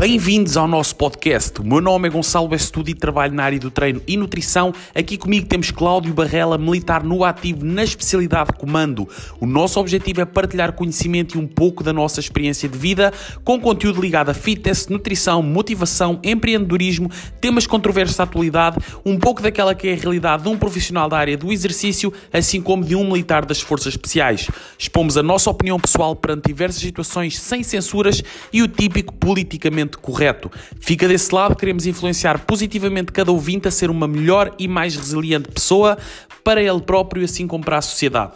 Bem-vindos ao nosso podcast. O meu nome é Gonçalo Estudo e trabalho na área do treino e nutrição. Aqui comigo temos Cláudio Barrela, militar no ativo na especialidade comando. O nosso objetivo é partilhar conhecimento e um pouco da nossa experiência de vida, com conteúdo ligado a fitness, nutrição, motivação, empreendedorismo, temas controversos da atualidade, um pouco daquela que é a realidade de um profissional da área do exercício, assim como de um militar das forças especiais. Expomos a nossa opinião pessoal perante diversas situações sem censuras e o típico politicamente politicamente correto. Fica desse lado, queremos influenciar positivamente cada ouvinte a ser uma melhor e mais resiliente pessoa para ele próprio, assim como para a sociedade.